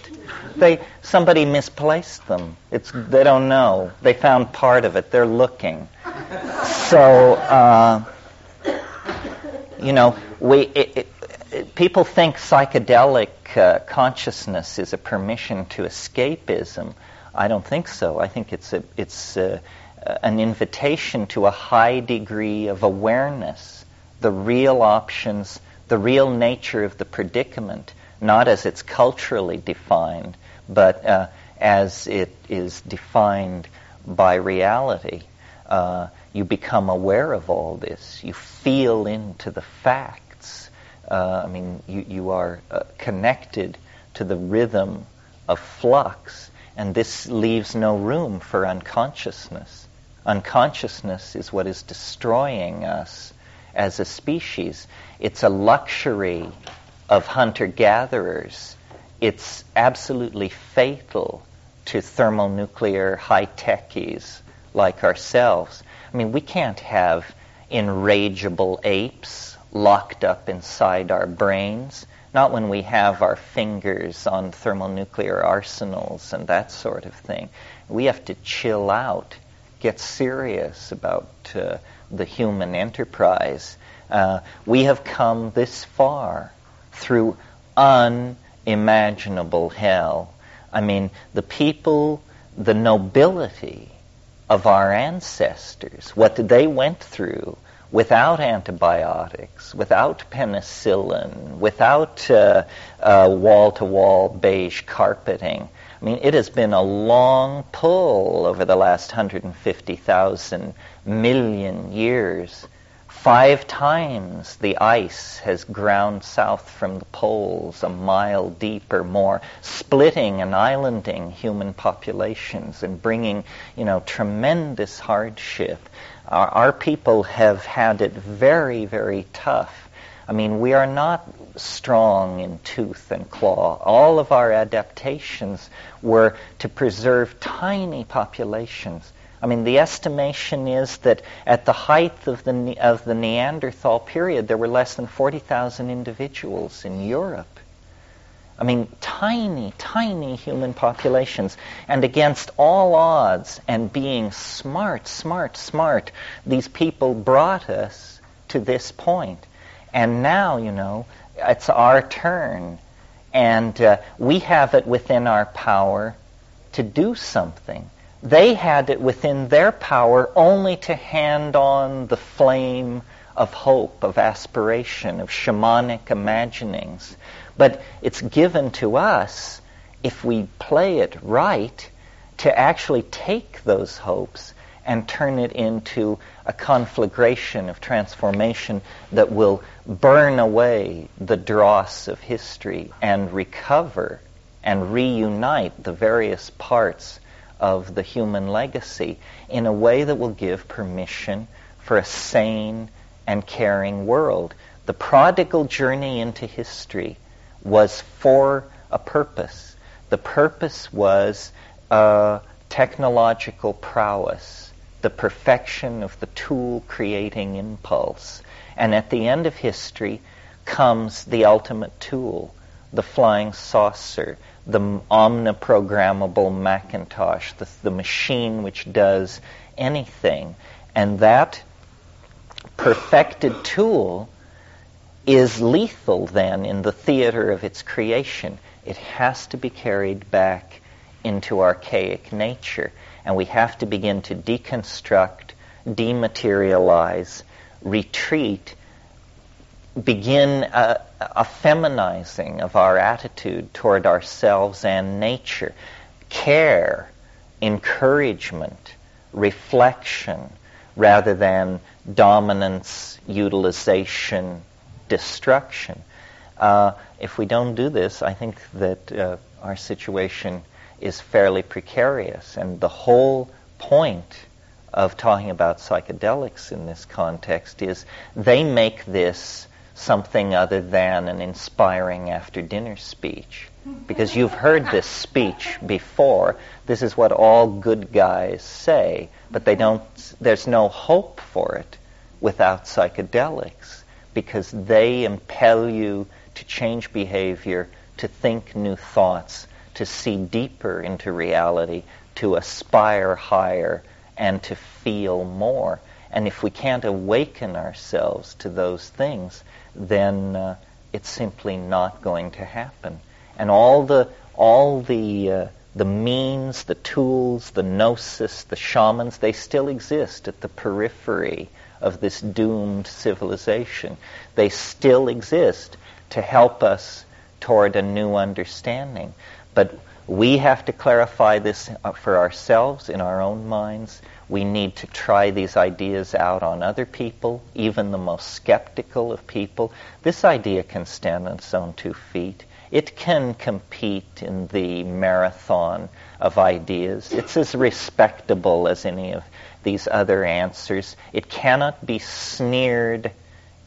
They somebody misplaced them. It's they don't know. They found part of it. They're looking. So, uh, you know, we it, it, it, people think psychedelic uh, consciousness is a permission to escapism. I don't think so. I think it's a it's. A, uh, an invitation to a high degree of awareness, the real options, the real nature of the predicament, not as it's culturally defined, but uh, as it is defined by reality. Uh, you become aware of all this. You feel into the facts. Uh, I mean, you, you are uh, connected to the rhythm of flux, and this leaves no room for unconsciousness. Unconsciousness is what is destroying us as a species. It's a luxury of hunter gatherers. It's absolutely fatal to thermonuclear high techies like ourselves. I mean, we can't have enrageable apes locked up inside our brains, not when we have our fingers on thermonuclear arsenals and that sort of thing. We have to chill out, get serious about uh, the human enterprise. Uh, we have come this far through unimaginable hell. I mean, the people, the nobility of our ancestors, what they went through without antibiotics, without penicillin, without wall to wall beige carpeting. I mean, it has been a long pull over the last 150,000 million years Five times the ice has ground south from the poles, a mile deep or more, splitting and islanding human populations and bringing, you know, tremendous hardship. Our, our people have had it very, very tough. I mean, we are not strong in tooth and claw. All of our adaptations were to preserve tiny populations I mean, the estimation is that at the height of the, of the Neanderthal period, there were less than 40,000 individuals in Europe. I mean, tiny, tiny human populations. And against all odds and being smart, smart, smart, these people brought us to this point. And now, you know, it's our turn. And uh, we have it within our power to do something they had it within their power only to hand on the flame of hope, of aspiration, of shamanic imaginings. But it's given to us, if we play it right, to actually take those hopes and turn it into a conflagration of transformation that will burn away the dross of history and recover and reunite the various parts of the human legacy in a way that will give permission for a sane and caring world. The prodigal journey into history was for a purpose. The purpose was uh, technological prowess, the perfection of the tool creating impulse. And at the end of history comes the ultimate tool, the flying saucer, the omniprogrammable Macintosh, the, the machine which does anything. And that perfected tool is lethal then in the theater of its creation. It has to be carried back into archaic nature. And we have to begin to deconstruct, dematerialize, retreat begin a, a feminizing of our attitude toward ourselves and nature. Care, encouragement, reflection, rather than dominance, utilization, destruction. Uh, if we don't do this, I think that uh, our situation is fairly precarious. And the whole point of talking about psychedelics in this context is they make this something other than an inspiring after dinner speech. Because you've heard this speech before. This is what all good guys say, but they don't, there's no hope for it without psychedelics because they impel you to change behavior, to think new thoughts, to see deeper into reality, to aspire higher, and to feel more. And if we can't awaken ourselves to those things, then uh, it's simply not going to happen. And all the all the uh, the means, the tools, the gnosis, the shamans, they still exist at the periphery of this doomed civilization. They still exist to help us toward a new understanding. But We have to clarify this uh, for ourselves in our own minds. We need to try these ideas out on other people, even the most skeptical of people. This idea can stand on its own two feet. It can compete in the marathon of ideas. It's as respectable as any of these other answers. It cannot be sneered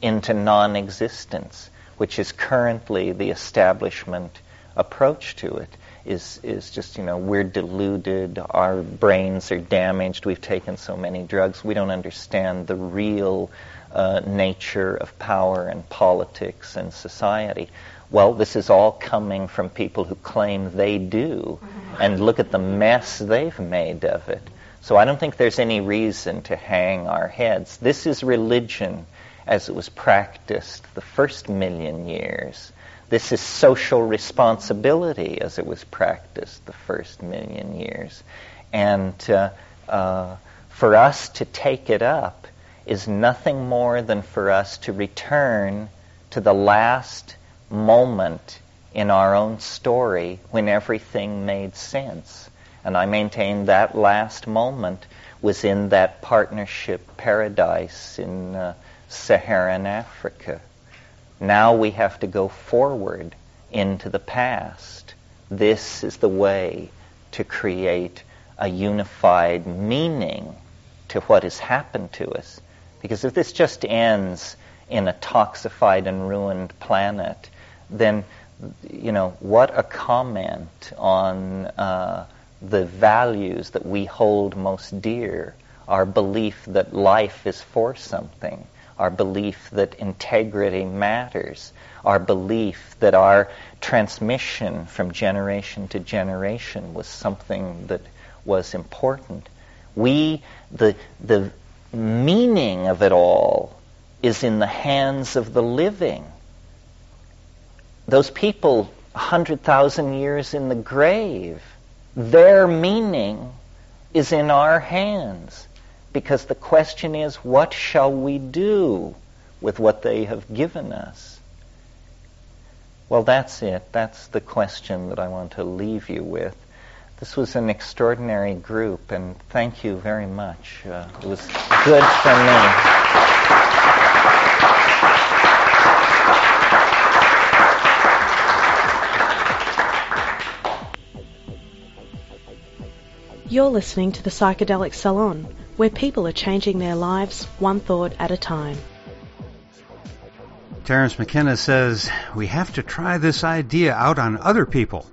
into non existence, which is currently the establishment approach to it. Is, is just, you know, we're deluded, our brains are damaged, we've taken so many drugs, we don't understand the real uh, nature of power and politics and society. Well, this is all coming from people who claim they do, and look at the mess they've made of it. So I don't think there's any reason to hang our heads. This is religion as it was practiced the first million years. This is social responsibility as it was practiced the first million years. And uh, uh, for us to take it up is nothing more than for us to return to the last moment in our own story when everything made sense. And I maintain that last moment was in that partnership paradise in uh, Saharan Africa. Now we have to go forward into the past. This is the way to create a unified meaning to what has happened to us. Because if this just ends in a toxified and ruined planet, then, you know, what a comment on uh, the values that we hold most dear, our belief that life is for something, our belief that integrity matters, our belief that our transmission from generation to generation was something that was important. We, the, the meaning of it all is in the hands of the living. Those people, 100,000 years in the grave, their meaning is in our hands. Because the question is, what shall we do with what they have given us? Well, that's it. That's the question that I want to leave you with. This was an extraordinary group, and thank you very much. Uh, it was good for me. You're listening to the Psychedelic Salon, where people are changing their lives one thought at a time. Terence McKenna says, We have to try this idea out on other people.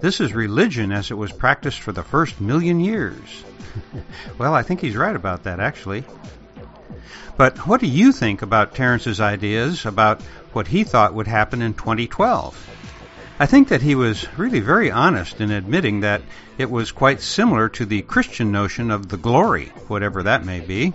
This is religion as it was practiced for the first million years. well, I think he's right about that, actually. But what do you think about Terence's ideas about what he thought would happen in 2012? I think that he was really very honest in admitting that it was quite similar to the Christian notion of the glory, whatever that may be.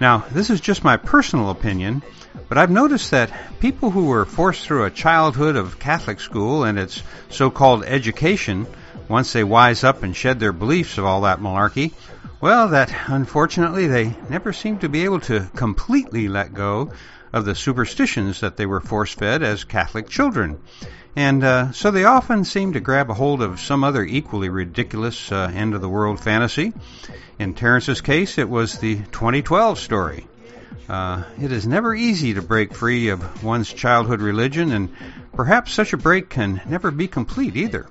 Now, this is just my personal opinion, but I've noticed that people who were forced through a childhood of Catholic school and its so-called education, once they wise up and shed their beliefs of all that malarkey, well, that unfortunately they never seem to be able to completely let go of the superstitions that they were force fed as Catholic children. And uh, so they often seem to grab a hold of some other equally ridiculous uh, end of the world fantasy. In Terence's case, it was the 2012 story. Uh, it is never easy to break free of one's childhood religion, and perhaps such a break can never be complete either.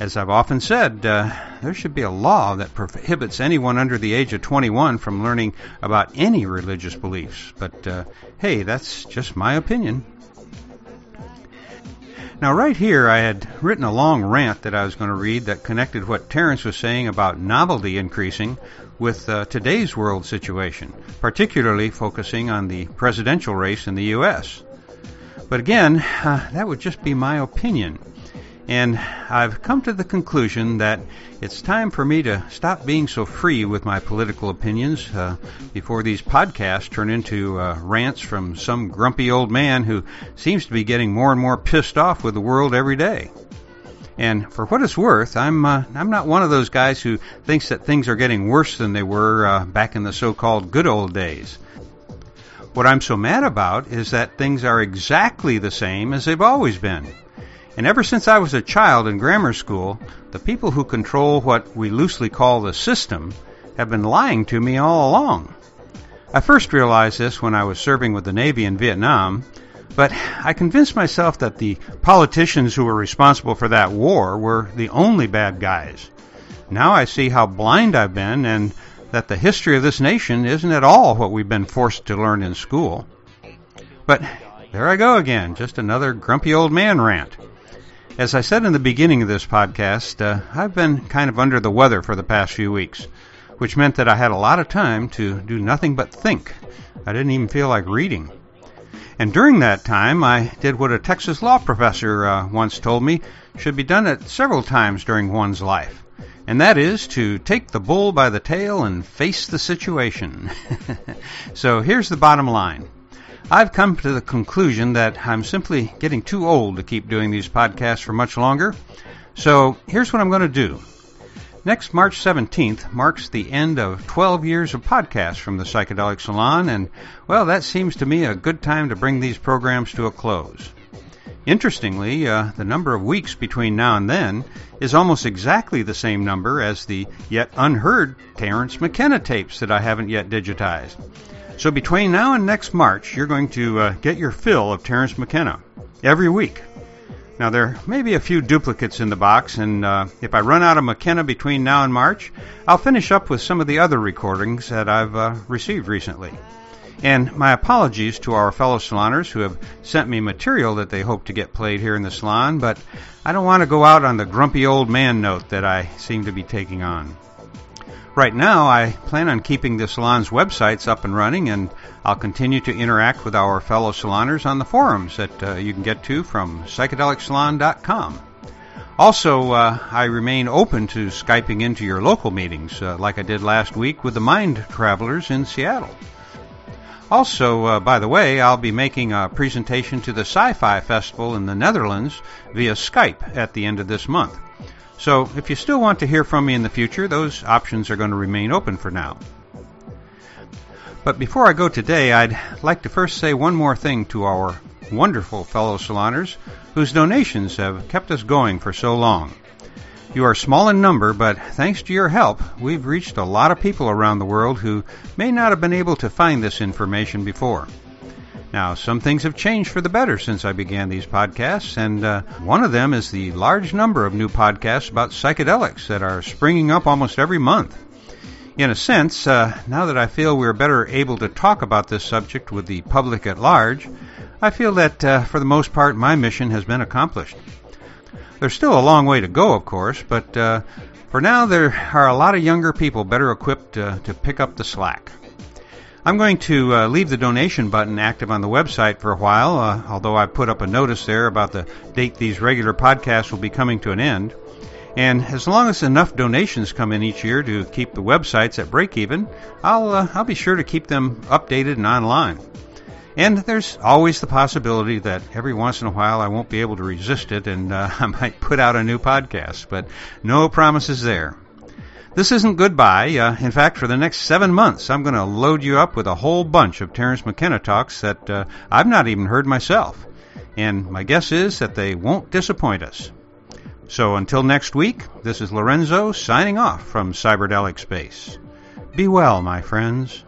As I've often said, uh, there should be a law that prohibits anyone under the age of 21 from learning about any religious beliefs. But uh, hey, that's just my opinion. Now, right here, I had written a long rant that I was going to read that connected what Terence was saying about novelty increasing with uh, today's world situation, particularly focusing on the presidential race in the U.S. But again, uh, that would just be my opinion. And I've come to the conclusion that it's time for me to stop being so free with my political opinions uh, before these podcasts turn into uh, rants from some grumpy old man who seems to be getting more and more pissed off with the world every day. And for what it's worth, I'm uh, I'm not one of those guys who thinks that things are getting worse than they were uh, back in the so-called good old days. What I'm so mad about is that things are exactly the same as they've always been. And ever since I was a child in grammar school, the people who control what we loosely call the system have been lying to me all along. I first realized this when I was serving with the Navy in Vietnam, but I convinced myself that the politicians who were responsible for that war were the only bad guys. Now I see how blind I've been and that the history of this nation isn't at all what we've been forced to learn in school. But there I go again, just another grumpy old man rant. As I said in the beginning of this podcast, uh, I've been kind of under the weather for the past few weeks, which meant that I had a lot of time to do nothing but think. I didn't even feel like reading. And during that time, I did what a Texas law professor uh, once told me should be done at several times during one's life and that is to take the bull by the tail and face the situation. so here's the bottom line. I've come to the conclusion that I'm simply getting too old to keep doing these podcasts for much longer. So here's what I'm going to do. Next March 17th marks the end of 12 years of podcasts from the Psychedelic Salon, and well, that seems to me a good time to bring these programs to a close. Interestingly, uh, the number of weeks between now and then is almost exactly the same number as the yet unheard Terence McKenna tapes that I haven't yet digitized. So between now and next March, you're going to uh, get your fill of Terence McKenna every week. Now, there may be a few duplicates in the box, and uh, if I run out of McKenna between now and March, I'll finish up with some of the other recordings that I've uh, received recently. And my apologies to our fellow saloners who have sent me material that they hope to get played here in the salon, but I don't want to go out on the grumpy old man note that I seem to be taking on. Right now, I plan on keeping the salon's websites up and running, and I'll continue to interact with our fellow saloners on the forums that uh, you can get to from psychedelicsalon.com. Also, uh, I remain open to Skyping into your local meetings, uh, like I did last week with the Mind Travelers in Seattle. Also, uh, by the way, I'll be making a presentation to the Psy-Fi Festival in the Netherlands via Skype at the end of this month. So, if you still want to hear from me in the future, those options are going to remain open for now. But before I go today, I'd like to first say one more thing to our wonderful fellow saloners whose donations have kept us going for so long. You are small in number, but thanks to your help, we've reached a lot of people around the world who may not have been able to find this information before. Now, some things have changed for the better since I began these podcasts, and uh, one of them is the large number of new podcasts about psychedelics that are springing up almost every month. In a sense, uh, now that I feel we're better able to talk about this subject with the public at large, I feel that uh, for the most part my mission has been accomplished. There's still a long way to go, of course, but uh, for now there are a lot of younger people better equipped uh, to pick up the slack. I'm going to uh, leave the donation button active on the website for a while, uh, although I put up a notice there about the date these regular podcasts will be coming to an end. And as long as enough donations come in each year to keep the websites at break even, I'll uh, I'll be sure to keep them updated and online. And there's always the possibility that every once in a while I won't be able to resist it and uh, I might put out a new podcast, but no promises there. This isn't goodbye. Uh, in fact, for the next seven months, I'm going to load you up with a whole bunch of Terence McKenna talks that uh, I've not even heard myself. And my guess is that they won't disappoint us. So until next week, this is Lorenzo signing off from Cyberdelic Space. Be well, my friends.